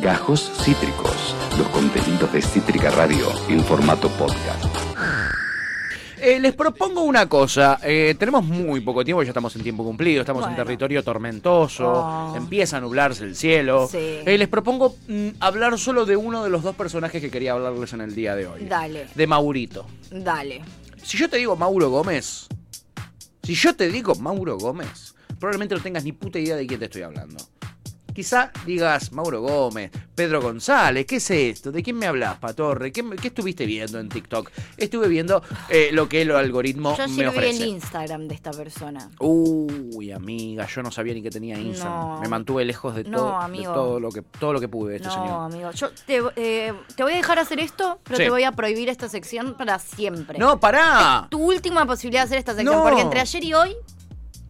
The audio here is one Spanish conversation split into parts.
Gajos Cítricos, los contenidos de Cítrica Radio en formato podcast. Eh, les propongo una cosa. eh, tenemos muy poco tiempo, ya estamos en tiempo cumplido, estamos en territorio tormentoso, Oh. empieza a nublarse el cielo. Sí. Eh, les propongo mm, hablar solo de uno de los dos personajes que quería hablarles en el día de hoy. Dale, De Maurito. dale. Si yo te digo Mauro Gómez, si yo te digo Mauro Gómez, probablemente no tengas ni puta idea de quién te estoy hablando. Quizá digas Mauro Gómez, Pedro González, ¿qué es esto? ¿De quién me hablas, Patorre? ¿Qué, qué estuviste viendo en TikTok? Estuve viendo eh, lo que el algoritmo Yo me ayer vi el ofrece. Instagram de esta persona. Uy, amiga, yo no sabía ni que tenía Instagram. No. Me mantuve lejos de, No, todo, de todo lo que todo lo que pude de este no, señor. amigo. Yo te, eh, te voy a dejar hacer esto, pero Sí. te voy a prohibir esta sección para siempre. No, pará. Tu última posibilidad de hacer esta sección, No. porque entre ayer y hoy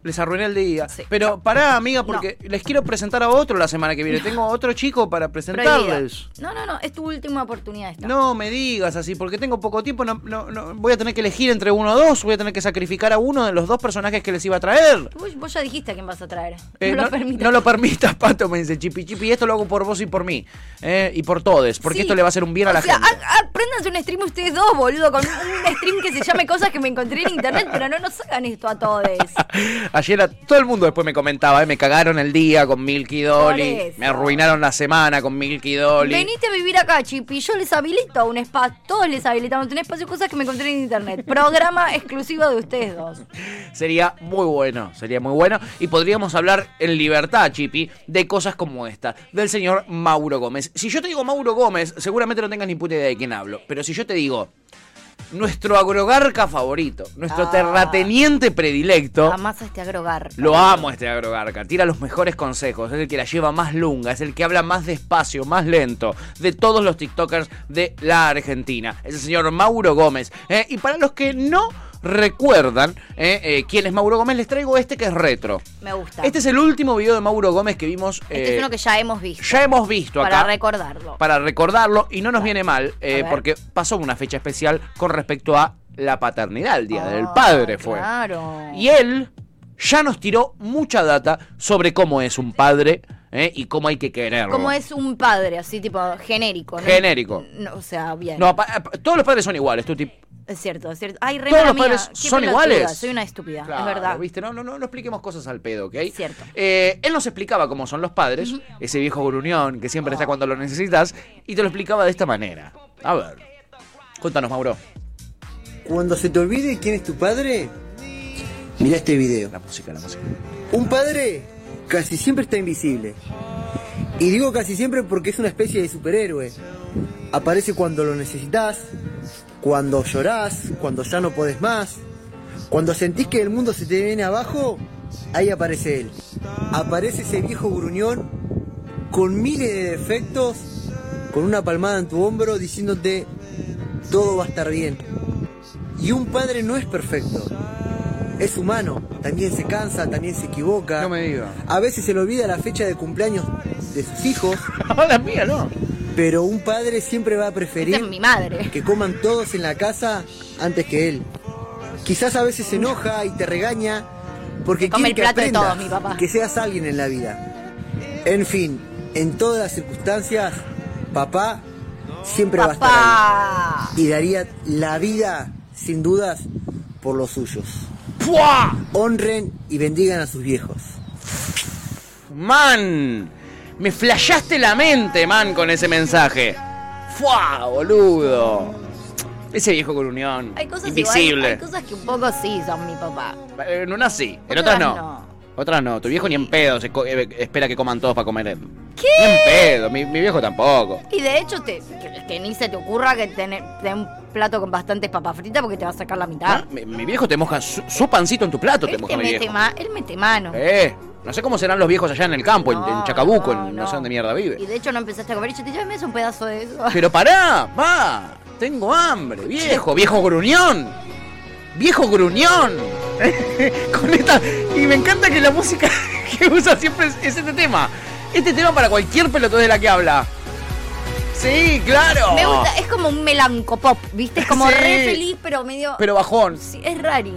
Les arruiné el día. Sí. Pero pará, amiga, porque les quiero presentar a otro la semana que viene. Tengo otro chico para presentarles. prohibida. No, no, no, es tu última oportunidad esta. No me digas así, porque tengo poco tiempo. No, no, no, voy a tener que elegir entre uno o dos. Voy a tener que sacrificar a uno de los dos personajes que les iba a traer. Vos, vos ya dijiste a quién vas a traer. Eh, no, lo permitas. no lo permitas, Pato, me dice Chipi Chipi. Y esto lo hago por vos y por mí. eh, y por todos, porque Sí. esto le va a hacer un bien a la sea, gente. ha- apréndanse un stream ustedes dos, boludo, con un stream que se llame cosas que me encontré en internet, pero no nos hagan esto a todos. Ayer a- todo el mundo después me comentaba, eh, me cagaron el día con Milky Dolly, me arruinaron la semana con Milky Dolly. Venite a vivir acá, Chipi. Yo les habilito un espacio. Todos les habilitamos un espacio, cosas que me encontré en internet. Programa exclusivo de ustedes dos. Sería muy bueno, sería muy bueno. Y podríamos hablar en libertad, Chipi, de cosas como esta, del señor Mauro Gómez. Si yo te digo Mauro Gómez, seguramente no tengas ni puta idea de quién hablo. Pero si yo te digo nuestro agrogarca favorito, nuestro Ah. terrateniente predilecto. Jamás a este agrogar. Lo amo a este agrogarca, tira los mejores consejos, es el que la lleva más lunga, es el que habla más despacio, más lento, de todos los TikTokers de la Argentina. Es el señor Mauro Gómez. ¿eh? Y para los que no recuerdan eh, eh, quién es Mauro Gómez, les traigo este que es retro. Me gusta. Este es el último video de Mauro Gómez que vimos. Este eh, es uno que ya hemos visto. ya hemos visto Para acá. recordarlo. Para recordarlo, y no nos viene mal, porque pasó una fecha especial con respecto a la paternidad, el Día del Ah, Padre fue. Claro. Y él ya nos tiró mucha data sobre cómo es un padre ¿eh? y cómo hay que quererlo. Como es un padre, así tipo genérico. ¿no? Genérico. No, o sea, bien. No, todos los padres son iguales, tú Es cierto, es cierto. Ay, re Todos los mía. padres Qué son pelotuda, iguales. Soy una estúpida, Claro, es verdad. ¿viste? No, no, no, no expliquemos cosas al pedo, ¿ok? Cierto. Eh, él nos explicaba cómo son los padres, ese viejo gruñón que siempre está cuando lo necesitas, y te lo explicaba de esta manera. A ver, cuéntanos, Mauro. Cuando se te olvide quién es tu padre, mira este video. La música, la música. Un padre casi siempre está invisible. Y digo casi siempre porque es una especie de superhéroe. Aparece cuando lo necesitas, cuando llorás, cuando ya no podés más. Cuando sentís que el mundo se te viene abajo, ahí aparece él. Aparece ese viejo gruñón con miles de defectos, con una palmada en tu hombro diciéndote todo va a estar bien. Y un padre no es perfecto. Es humano, también se cansa, también se equivoca. No me digas. A veces se le olvida la fecha de cumpleaños de sus hijos, la mía, ¿no? Pero un padre siempre va a Esta preferir es mi madre. que coman todos en la casa antes que él. Quizás a veces se enoja y te regaña porque come quiere que el plato de aprendas mi papá. que seas alguien en la vida. En fin, en todas las circunstancias, papá siempre va a estar ahí y daría la vida, sin dudas, por los suyos. ¡Fua! Honren y bendigan a sus viejos. Man, me flashaste la mente, man, con ese mensaje. ¡Fua, boludo! Ese viejo con unión. Hay cosas invisible. igual, hay cosas que un poco sí son mi papá. Eh, En unas sí, en Otras otras no. no. Otras no. Tu viejo ni en pedo se eh, espera que coman todos para comer. ¿Qué? Ni en pedo, mi, mi viejo tampoco. Y de hecho, te, que, que ni se te ocurra que tener te un plato con bastantes papas fritas porque te va a sacar la mitad. Ah, Mi, mi viejo te moja su, su pancito en tu plato, te él, moja te mi mete viejo. ma- él mete mano. Eh, no sé cómo serán los viejos allá en el campo, en- Chacabuco, no, en no, no. sé dónde mierda Y vive. de hecho no empezaste a comer y yo te dije, "Ay, me es un pedazo de eso. Pero pará, va, tengo hambre, viejo, viejo gruñón. Viejo gruñón. Con esta. Y me encanta que la música que usa siempre es, es este tema. Este tema para cualquier pelotón de la que habla. Sí, claro. Me gusta, es como un melancopop, ¿viste? Es como Sí. re feliz, pero medio. Pero bajón. Sí, es rari.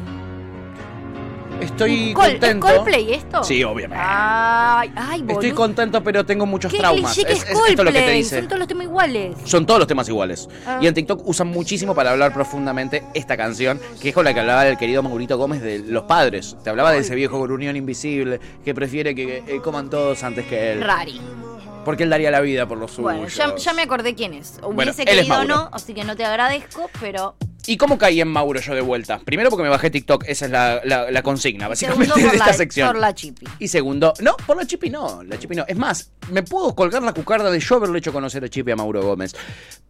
Estoy Col- contento. ¿Es Coldplay esto? Sí, obviamente. Ay, ay, boludo. Estoy contento, pero tengo muchos Qué traumas. que es, Es- es- esto es lo que te Coldplay, dice. Son todos los temas iguales. Son todos los temas iguales. Ah. Y en TikTok usan muchísimo para hablar profundamente esta canción, que es con la que hablaba el querido Maurito Gómez de los padres. Te hablaba de ese viejo gruñón invisible que prefiere que eh, coman todos antes que él. Rari. Porque él daría la vida por los suyos. Bueno, ya, ya me acordé quién es. Bueno, Hubiese es querido o no, así que no te agradezco, pero. ¿Y cómo caí en Mauro yo de vuelta? Primero porque me bajé TikTok, esa es la, la- la consigna, básicamente, Segundo, de por esta la, sección. por la chipi. Y segundo, no, por la Chipi no, la Chipi no. Es más, me puedo colgar la cucarda de yo haberle hecho conocer a Chipi a Mauro Gómez.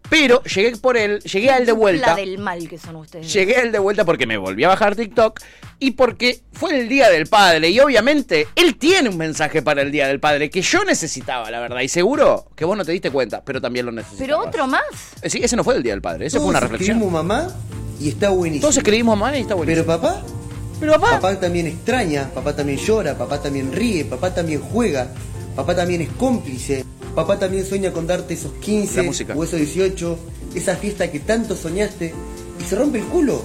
Pero llegué por él, llegué a él de vuelta. La del mal que son ustedes. Llegué a él de vuelta porque me volví a bajar TikTok y porque fue el Día del Padre. Y obviamente él tiene un mensaje para el Día del Padre que yo necesitaba, la verdad. Y seguro que vos no te diste cuenta, pero también lo necesitabas. Pero otro más. Eh, Sí, ese no fue el Día del Padre, ese fue una reflexión. escribimos mamá y está buenísimo. Todos escribimos mal y está bueno. Pero papá, Pero papá. papá también extraña, papá también llora, papá también ríe, papá también juega, papá también es cómplice, papá también sueña con darte esos La 15 música. o esos 18, esa fiesta que tanto soñaste y se rompe el culo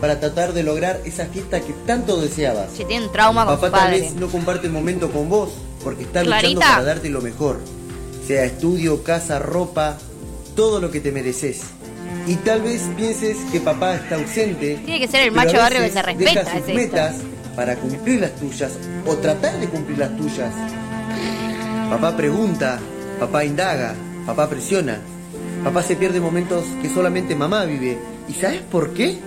para tratar de lograr esa fiesta que tanto deseabas. Si tienen trauma con Papá su tal vez no comparte el momento con vos porque está luchando para darte lo mejor. Sea estudio, casa, ropa, todo lo que te mereces. Y tal vez pienses que papá está ausente. Tiene que ser el macho barrio que se respeta, Deja sus es esto. metas para cumplir las tuyas o tratar de cumplir las tuyas. Papá pregunta, papá indaga, papá presiona. Papá se pierde momentos que solamente mamá vive. ¿Y sabes por qué?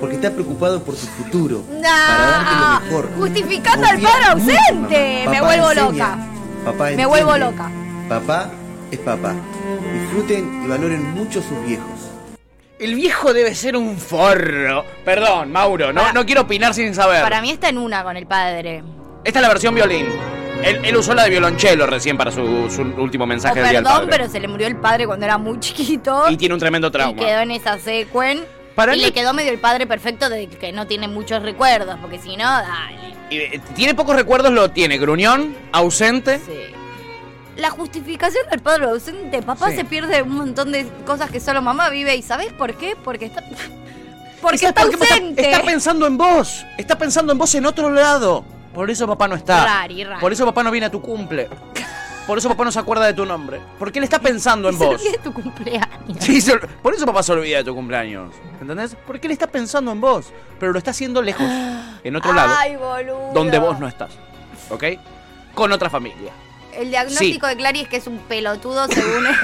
Porque está preocupado por tu futuro. para darte lo mejor. Justificando al padre ausente. Me vuelvo enseña, loca. Papá Me vuelvo loca. Papá es papá. Disfruten y valoren mucho sus viejos. El viejo debe ser un forro. Perdón, Mauro, no, Para- no quiero opinar sin saber. Para mí está en una con el padre. Esta es la versión violín. Él, él usó la de violonchelo recién para su, su último mensaje del Día del Oh, perdón, pero se le murió el padre cuando era muy chiquito. Y tiene un tremendo Y trauma. quedó en esa secuen. Para y le quedó medio el padre perfecto de que no tiene muchos recuerdos, porque si no, dale. Y, eh, tiene pocos recuerdos, lo tiene. Gruñón, ausente. Sí. La justificación del padre ausente, papá Sí. se pierde un montón de cosas que solo mamá vive. ¿Y sabés por qué? Porque está. Porque ¿Y está por qué? Porque ausente. Está, está pensando en vos. Está pensando en vos en otro lado. Por eso papá no está. Rari, rari. Por eso papá no viene a tu cumple. Por eso papá no se acuerda de tu nombre. Porque él está pensando en Se vos. olvida tu cumpleaños. Sí, se- por eso papá se olvida de tu cumpleaños. ¿Entendés? Porque él está pensando en vos. Pero lo está haciendo lejos. En otro lado. Ay, boludo. Donde vos no estás. ¿Ok? Con otra familia. El diagnóstico de Clary es que es un pelotudo según.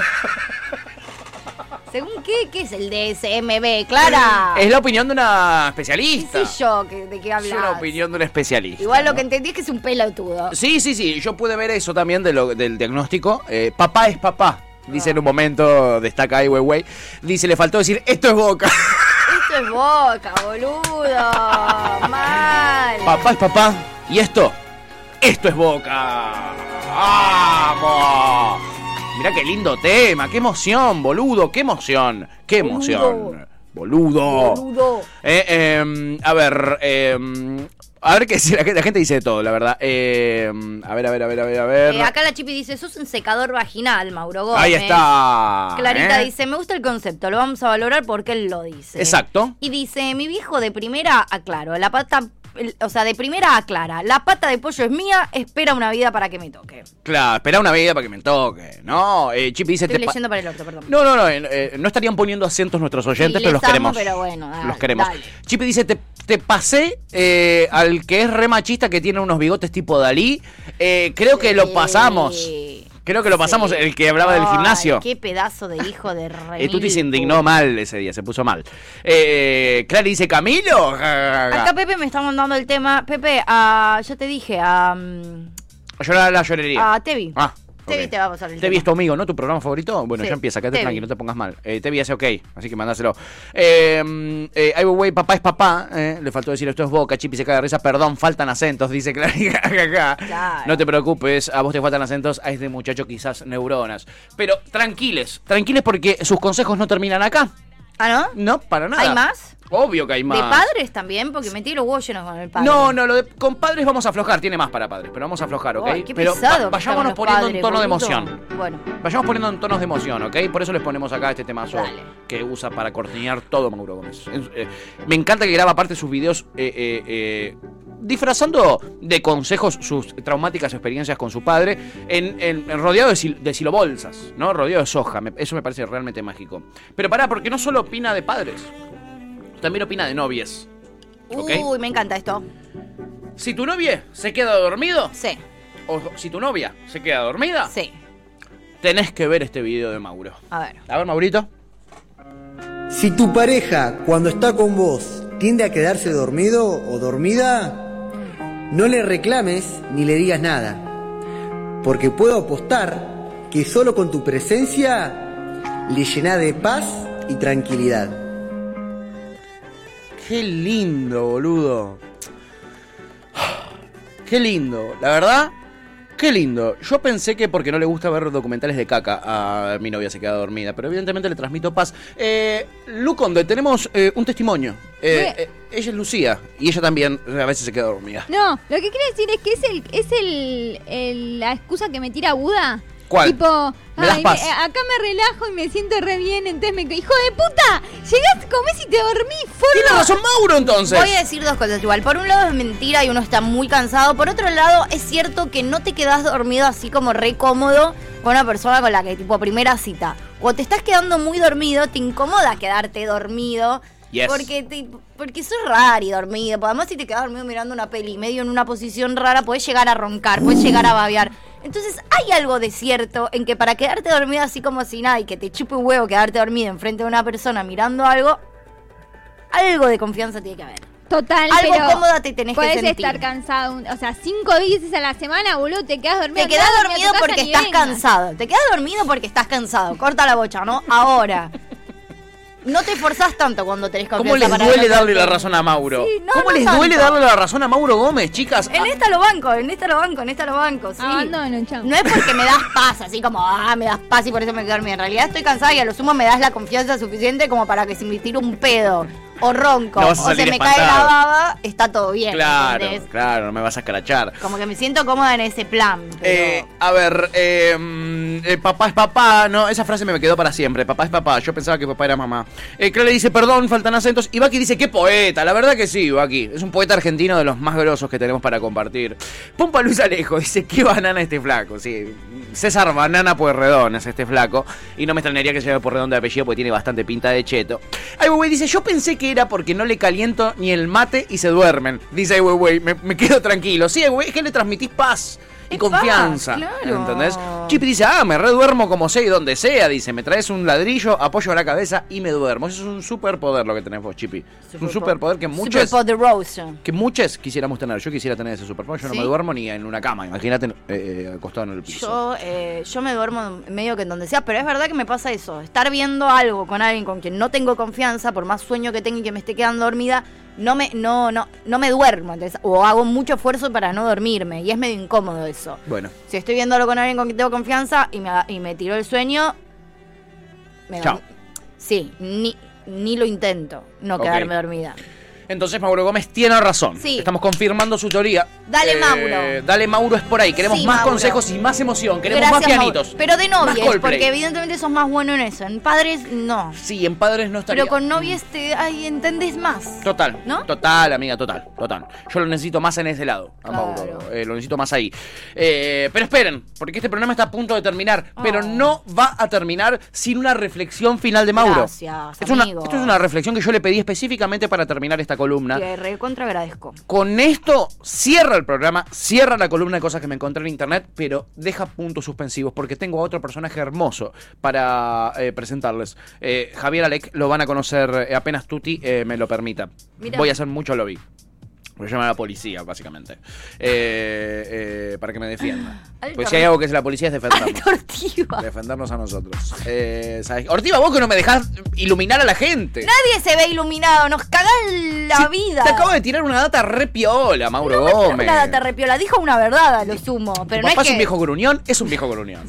¿Según qué? ¿Qué es el DSMB, Clara? Es la opinión de una ¿Qué especialista. sé yo que- de qué Es hablas? una opinión de un especialista. Igual lo ¿no? que entendí es que es un pelotudo. Sí, sí, sí. Yo pude ver eso también de lo, del diagnóstico. Eh, papá es papá. Dice en un momento, destaca Ai Weiwei. Dice, le faltó decir, esto es boca. Esto es boca, boludo. Mal. papá es papá. Y esto, esto es boca. ¡Vamos! Mirá qué lindo tema, qué emoción, boludo, qué emoción, qué emoción. Boludo. Boludo. Eh, eh, a ver, eh, a ver qué dice la, gente- la gente dice de todo, la verdad. Eh, a ver, a ver, a ver, a ver, a ver. Eh, acá la chipi dice, sos un secador vaginal, Mauro Gómez. Ahí está. Clarita ¿eh? dice, me gusta el concepto, lo vamos a valorar porque él lo dice. Exacto. Y dice, mi viejo de primera aclaro, la pata, o sea, de primera aclara, la pata de pollo es mía, espera una vida para que me toque. Claro, espera una vida para que me toque. No, eh, Chipi dice... Estoy te leyendo para el orto, perdón. No, no, no, eh, eh, no estarían poniendo acentos nuestros oyentes, Sí, pero los amo, queremos. pero bueno, dale, los queremos. dale. Chipi dice, te, te pasé eh, al que es re machista, que tiene unos bigotes tipo Dalí. Eh, creo que lo pasamos. Creo que lo pasamos, Sí. el que hablaba del gimnasio. Qué pedazo de hijo de re. Eh, Tuti se indignó mal ese día, se puso mal. Eh, Clara dice, ¿Camilo? Acá Pepe me está mandando el tema. Pepe, a, ya te dije, a, mm, Llorar la llorería. a Tevi. Ah, Tevi ok. te va a el Tevi es tu amigo, ¿no? ¿Tu programa favorito? Bueno, Sí, ya empieza, quédate tranquilo, no te pongas mal. Eh, Tevi hace ok, así que mandáselo. Eh, eh, Ai Weiwei, papá es papá. eh, le faltó decir esto es boca, Chipi se cae de risa. Perdón, faltan acentos, dice Clara. Claro. No te preocupes, a vos te faltan acentos, a este muchacho quizás neuronas. Pero tranquiles, tranquiles porque sus consejos no terminan acá. ¿Ah, no? No, para nada. ¿Hay más? Obvio que hay más. ¿De padres también? Porque me tiro huevos llenos con el padre. No, no, lo de con padres vamos a aflojar, tiene más para padres, pero vamos a aflojar, ¿ok? Ay, qué pero va- vayámonos los poniendo padres, en tono de emoción. Bueno, Vayamos poniendo en tonos de emoción, ¿ok? Por eso les ponemos acá este temazo Dale. que usa para cortinear todo Mauro Gómez. Eh, me encanta que graba aparte sus videos eh, eh, eh, disfrazando de consejos sus traumáticas experiencias con su padre, en, en- en rodeado de, sil- de silobolsas, ¿no? Rodeado de soja. Me- eso me parece realmente mágico. Pero pará, porque no solo opina de padres, también opina de novias. ¿ok? Uy, me encanta esto. Si tu novia se queda dormido, Sí, o si tu novia se queda dormida, sí. tenés que ver este video de Mauro. A ver. A ver, Maurito. Si tu pareja, cuando está con vos, tiende a quedarse dormido o dormida, no le reclames ni le digas nada. Porque puedo apostar que solo con tu presencia le llena de paz y tranquilidad. Qué lindo, boludo. Qué lindo. La verdad, qué lindo. Yo pensé que porque no le gusta ver documentales de caca a mi novia se queda dormida, pero evidentemente le transmito paz. Eh, Luconde, tenemos eh, un testimonio. Eh, eh, ella es Lucía y ella también a veces se queda dormida. No, lo que quiero decir es que es el es el, el- la excusa que me tira Buda. ¿Cuál? Tipo, Me das "Ay, paz". me- acá me relajo y me siento re bien, entonces me hijo de puta, llegás, comés y te dormís, Tiene forro. razón Mauro entonces. Voy a decir dos cosas igual. Por un lado es mentira y uno está muy cansado. Por otro lado, es cierto que no te quedas dormido así como re cómodo con una persona con la que, tipo, primera cita. O te estás quedando muy dormido, te incomoda quedarte dormido. Yes. Porque, te, porque sos raro y dormido. Porque Además, si te quedas dormido mirando una peli medio en una posición rara, puedes llegar a roncar, puedes llegar a babear. Entonces, hay algo de cierto en que para quedarte dormido así como si nada y que te chupe un huevo quedarte dormido enfrente de una persona mirando algo, algo de confianza tiene que haber. Total, Algo pero cómoda te tenés que sentir. estar cansado, o sea, cinco veces a la semana, boludo, te quedas dormido. Te quedas dormido porque estás vengas. cansado. Te quedas dormido porque estás cansado. Corta la bocha, ¿no? Ahora. No te esforzás tanto cuando tenés confianza ¿Cómo les para duele darle la razón a Mauro? Sí, no, ¿Cómo no les tanto. duele darle la razón a Mauro Gómez, chicas? En esta lo banco, en esta lo banco, en esta lo banco, sí. Abandono, chao. No es porque me das paz, así como, ah, me das paz y por eso me quedo dormida. En realidad estoy cansada y a lo sumo me das la confianza suficiente como para que si me tiro un pedo o ronco No o se me cae la baba, está todo bien. Claro, ¿entendés? claro, no me vas a escrachar. Como que me siento cómoda en ese plan. Pero... Eh, a ver, eh, mm, eh, papá es papá, no, esa frase me quedó para siempre. Papá es papá, yo pensaba que papá era mamá. Eh, Clara le dice, perdón, faltan acentos. Y Baki dice, qué poeta, la verdad que sí, Baki. Es un poeta argentino de los más grosos que tenemos para compartir. Pompa Luis Alejo dice, qué banana este flaco, sí. César Banana Pueyrredón es este flaco. Y no me extrañaría que se llame Pueyrredón de apellido porque tiene bastante pinta de cheto. Ay, güey, dice, yo pensé que porque no le caliento ni el mate y se duermen. Dice, güey, güey, me, me quedo tranquilo. Sí, güey, es que le transmitís paz y confianza. claro. ¿Entendés? Chip dice, ah, me reduermo como sé y donde sea. Dice, me traes un ladrillo, apoyo a la cabeza y me duermo. Eso es un superpoder lo que tenés vos, Chipi. Es un superpoder que muchos que muchos quisiéramos tener. Yo quisiera tener ese superpoder. Yo no me duermo ni en una cama. Imagínate eh, acostado en el piso. Yo, eh, yo me duermo medio que en donde sea, pero es verdad que me pasa eso. Estar viendo algo con alguien con quien no tengo confianza, por más sueño que tenga y que me esté quedando dormida, no me, no, no, no me duermo. ¿entendés? O hago mucho esfuerzo para no dormirme. Y es medio incómodo eso. Bueno, Si estoy viendo algo con alguien con quien tengo confianza y me, y me tiró el sueño, me Chao. Sí, ni, ni lo intento, no quedarme dormida. Entonces Mauro Gómez tiene razón. Sí. Estamos confirmando su teoría. Dale, Eh, Mauro. Dale Mauro es por ahí. Queremos Sí, más Mauro. consejos y más emoción. Queremos más pianitos. Mauro. Pero de novias, porque evidentemente sos más bueno en eso. En padres, no. Sí, en padres no estaría. Pero con novias te ay, entendés más. Total, ¿No? Total, amiga, total, total. Yo lo necesito más en ese lado, a Claro. Mauro. eh, lo necesito más ahí. Eh, pero esperen, porque este programa está a punto de terminar. Pero Oh. no va a terminar sin una reflexión final de Mauro. Gracias, Es una- esto es una reflexión que yo le pedí específicamente para terminar esta columna. Te recontra agradezco. Con esto cierra el programa, cierra la columna de cosas que me encontré en internet, pero deja puntos suspensivos porque tengo a otro personaje hermoso para eh, presentarles. Eh, Javier Alec lo van a conocer eh, apenas Tuti me lo permita. Mira. Voy a hacer mucho lobby. Voy a llamar a la policía, básicamente. Eh, eh, para que me defienda. Alto Pues si hay algo que es la policía es defendernos. Alto defendernos a nosotros. Eh, ¿sabes? Ortiva, vos que no me dejás iluminar a la gente. Nadie se ve iluminado, nos cagás la Sí, vida. Te acabo de tirar una data re piola, Mauro No, no, Gómez. nada te repiola, dijo una verdad a lo sumo. Pero ¿Tu no papá es, que... un viejo gruñón? Es un viejo gruñón.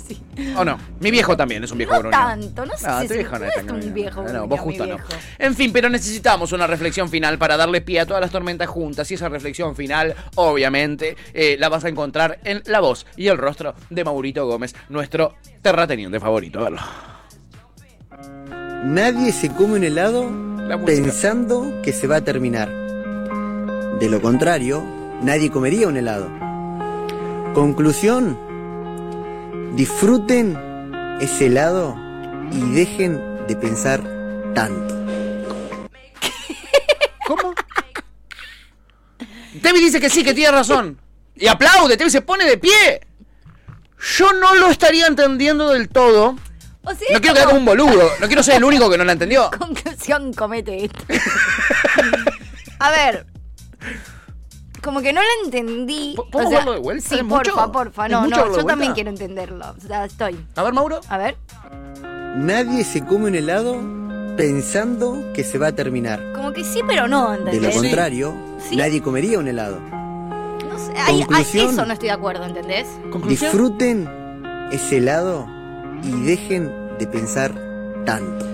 ¿O no? Mi viejo también es un viejo No gruñón. tanto, no sé si tu viejo no es tan un gruñón. viejo No, gruñón, vos mi justo no. En fin, pero necesitamos una reflexión final para darle pie a todas las tormentas juntas. Y esa reflexión final, obviamente, eh, la vas a encontrar en la voz y el rostro de Maurito Gómez, nuestro terrateniente favorito. A verlo. Nadie se come un helado pensando que se va a terminar. De lo contrario, nadie comería un helado. Conclusión, disfruten ese helado y dejen de pensar tanto. Tevi dice que sí, que tiene razón. Y aplaude, Tevi se pone de pie. Yo no lo estaría entendiendo del todo. O sea, No quiero quedar como un boludo. No quiero ser el único que no la entendió. Conclusión, comete esto. A ver. Como que no la entendí. ¿P- puedo verlo de vuelta? Sí, porfa, porfa. ¿Es No, no, yo también quiero entenderlo. O sea, estoy. A ver, Mauro. A ver. Nadie se come un helado pensando que se va a terminar. Como que sí, pero no, De lo ¿entendés? contrario, Sí. nadie comería un helado. No sé, eso no estoy de acuerdo, ¿entendés? Conclusión. Disfruten ese helado y dejen de pensar tanto.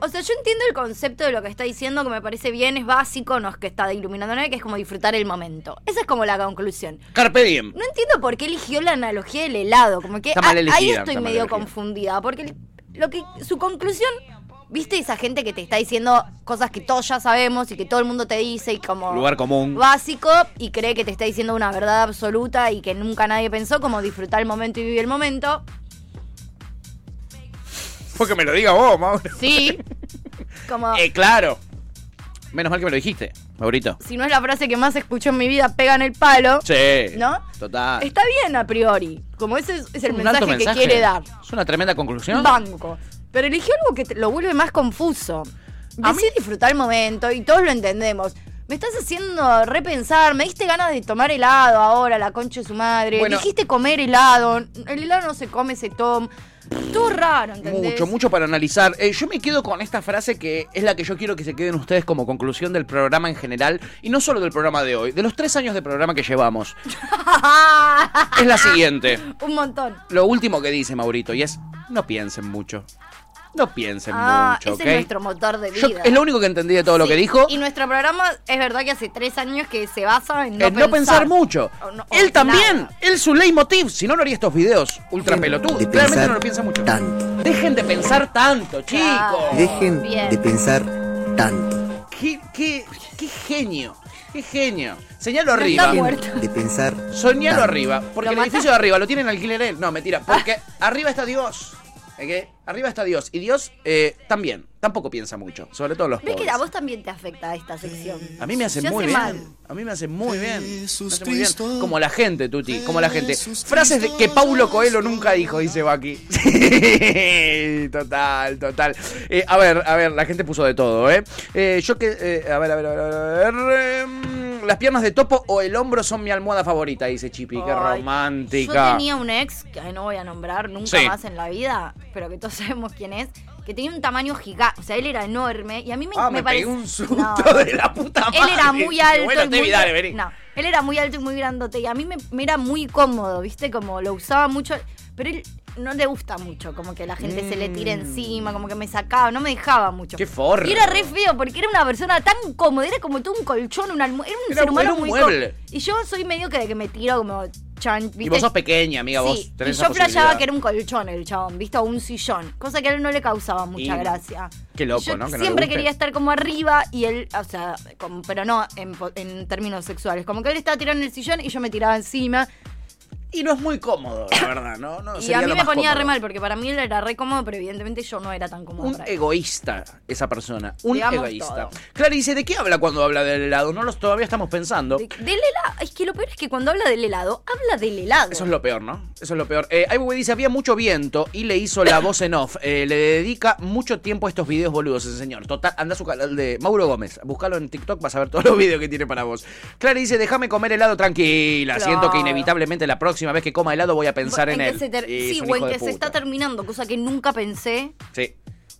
O sea, yo entiendo el concepto de lo que está diciendo, que me parece bien, es básico, no es que está iluminando nada, que es como disfrutar el momento. Esa es como la conclusión. Carpe diem. No entiendo por qué eligió la analogía del helado, como que Está mal a- elegida, ahí estoy medio elegida. confundida, porque lo que su conclusión, ¿viste esa gente que te está diciendo cosas que todos ya sabemos y que todo el mundo te dice y como Lugar común. básico y cree que te está diciendo una verdad absoluta y que nunca nadie pensó como disfrutar el momento y vivir el momento? Porque me lo diga vos, Mauro. Sí. Como Eh, claro. Menos mal que me lo dijiste, Maurito. si no es la frase que más escucho en mi vida, pega en el palo. Sí. ¿No? Total. Está bien a priori, como ese es, es el Un alto mensaje, que quiere dar. Es una tremenda conclusión. Banco. Pero eligió algo que te- lo vuelve más confuso. Decí disfrutar el momento y todos lo entendemos. Me estás haciendo repensar, me diste ganas de tomar helado ahora, la concha de su madre. Bueno. Dijiste comer helado. El helado no se come, se toma. Todo raro, ¿entendés? Mucho, mucho para analizar. Eh, yo me quedo con esta frase que es la que yo quiero que se queden ustedes como conclusión del programa en general. Y no solo del programa de hoy, de los tres años de programa que llevamos. es la siguiente. Un montón. Lo último que dice Maurito, y es, no piensen mucho. No piensen Ah, mucho, ese ¿ok? es nuestro motor de Yo- vida. es lo único que entendí de todo lo Sí, que dijo. Y nuestro programa es verdad que hace tres años que se basa en no, en no pensar mucho. O no- o él también, nada. él su leitmotiv, si no no haría estos videos ultra pelotudos. Claramente pensar no lo piensa mucho. tanto. Dejen de pensar tanto, chicos. Claro. Dejen Bien. de pensar tanto. Qué, qué, qué genio, qué genio. Señalo está arriba. muerto. Dejen de pensar Soñalo tanto. arriba. Porque ¿Lo el mata? edificio de arriba lo tienen alquiler él. No, mentira. Porque arriba está Dios. ¿Ok? Arriba está Dios. Y Dios eh, también. Tampoco piensa mucho. Sobre todo los ¿Ves pobres. que a vos también te afecta esta sección? A mí me hace muy bien. mal. A mí me hace muy bien. Me hace muy bien. Como la gente, Tuti. Como la gente. Frases de que Paulo Coelho nunca dijo, dice Baki. Sí, total, total. Eh, a ver, a ver, la gente puso de todo, ¿eh? Eh, yo que. eh, a ver, a ver, a ver. A ver las piernas de topo o el hombro son mi almohada favorita, dice Chipi. Qué Ay, romántica. Yo tenía un ex, que no voy a nombrar nunca Sí. más en la vida, pero que todos sabemos quién es, que tenía un tamaño gigante. O sea, él era enorme y a mí me, Ah, me, pegué un susto No. de la puta madre. Él era muy alto. Bueno, y muy- dale, vení. No, él era muy alto y muy grandote. Y a mí me, me era muy cómodo, ¿viste? Como lo usaba mucho. Pero él no le gusta mucho, como que la gente se le tire encima, como que me sacaba, no me dejaba mucho. Mm. Qué forro. Y era re feo, porque era una persona tan cómoda, era como todo un colchón, una almohada. Era un Era- ser humano era un muy mueble. Y yo soy medio que de que me tiro como chan, ¿viste? Y vos sos pequeña, amiga, vos Sí, y tenés yo posibilidad. que era un colchón el chabón, ¿viste? O un sillón. Cosa que a él no le causaba mucha Y- gracia. qué loco, yo ¿no? Que siempre quería estar como arriba y él, o sea, como- pero no en, en términos sexuales. Como que él estaba tirando en el sillón y yo me tiraba encima. Y no es muy cómodo, la verdad, ¿no? no y a mí me ponía re mal porque para mí él era re cómodo, pero evidentemente yo no era tan cómodo. Un para él. egoísta, esa persona. Un Digamos egoísta. todo. Clara dice, ¿de qué habla cuando habla del helado? No los todavía estamos pensando. De- del helado. Es que lo peor es que cuando habla del helado, habla del helado. Eso es lo peor, ¿no? Eso es lo peor. Eh, Weiwei dice, había mucho viento y le hizo la voz en off. Eh, le dedica mucho tiempo a estos videos boludos ese señor. Total, anda a su canal de Mauro Gómez. Búscalo en TikTok, vas a ver todos los videos que tiene para vos. Clara dice, déjame comer helado tranquila. Claro. Siento que inevitablemente la próxima vez que coma helado voy a pensar en, él. ter- sí, un o en que se está terminando, cosa que nunca pensé. Sí.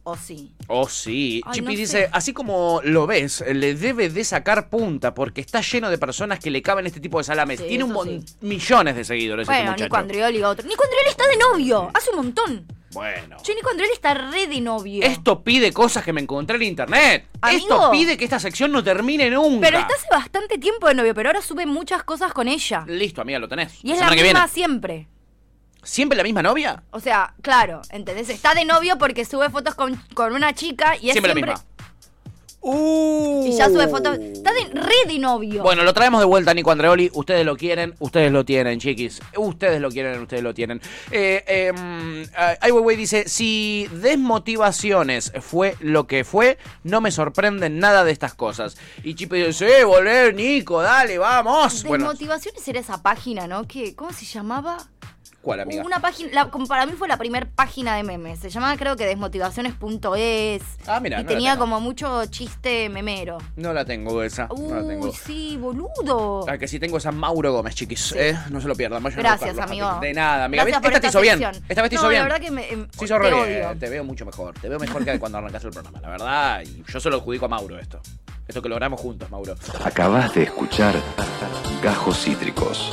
O sí. Oh, sí. Ay, Chipi no dice, sé. así como lo ves, le debe de sacar punta porque está lleno de personas que le caben este tipo de salames. Sí, Tiene un sí. millones de seguidores este Bueno, muchacho. Nico Andrioli otro. Nico Andrioli está de novio. Hace un montón. Bueno. Nico Andrioli está re de novio. Esto pide cosas que me encontré en internet. Amigo. Esto pide que esta sección no termine nunca. Pero está hace bastante tiempo de novio, pero ahora sube muchas cosas con ella. Listo, amiga, lo tenés. Y es Semana la misma viene. siempre. ¿Siempre la misma novia? O sea, claro, ¿entendés? Está de novio porque sube fotos con, con una chica y es Siempre siempre. la misma. Uh. Y ya sube fotos. Está de, re de novio. Bueno, lo traemos de vuelta, Nico Andreoli. Ustedes lo quieren, ustedes lo tienen, chiquis. Ustedes lo quieren, ustedes lo tienen. Eh, eh, Ai Weiwei dice: Si desmotivaciones fue lo que fue, no me sorprenden nada de estas cosas. Y Chipe dice: Sí, volver, Nico, dale, vamos. Bueno, Desmotivaciones era esa página, ¿no? Que, ¿Cómo se llamaba? ¿Cuál, amiga? Una página, la- como para mí fue la primera página de memes. Se llamaba creo que desmotivaciones.es. Ah, mira, Y no la tenía tengo. como mucho chiste memero. No la tengo esa. no la tengo. Uy, sí, boludo. Ah, que sí tengo esa Mauro Gómez, chiquis. Eh, no se lo pierdan. vayan Gracias, amigo. De nada, amiga. Gracias por esta te hizo bien. Esta vez te no, hizo bien. La verdad que me, em, Sí, hizo te re odio. bien. Te veo mucho mejor. Te veo mejor que cuando arrancaste el programa, la verdad. Y yo se lo adjudico a Mauro esto. Esto que logramos juntos, Mauro. Acabas de escuchar Gajos Cítricos.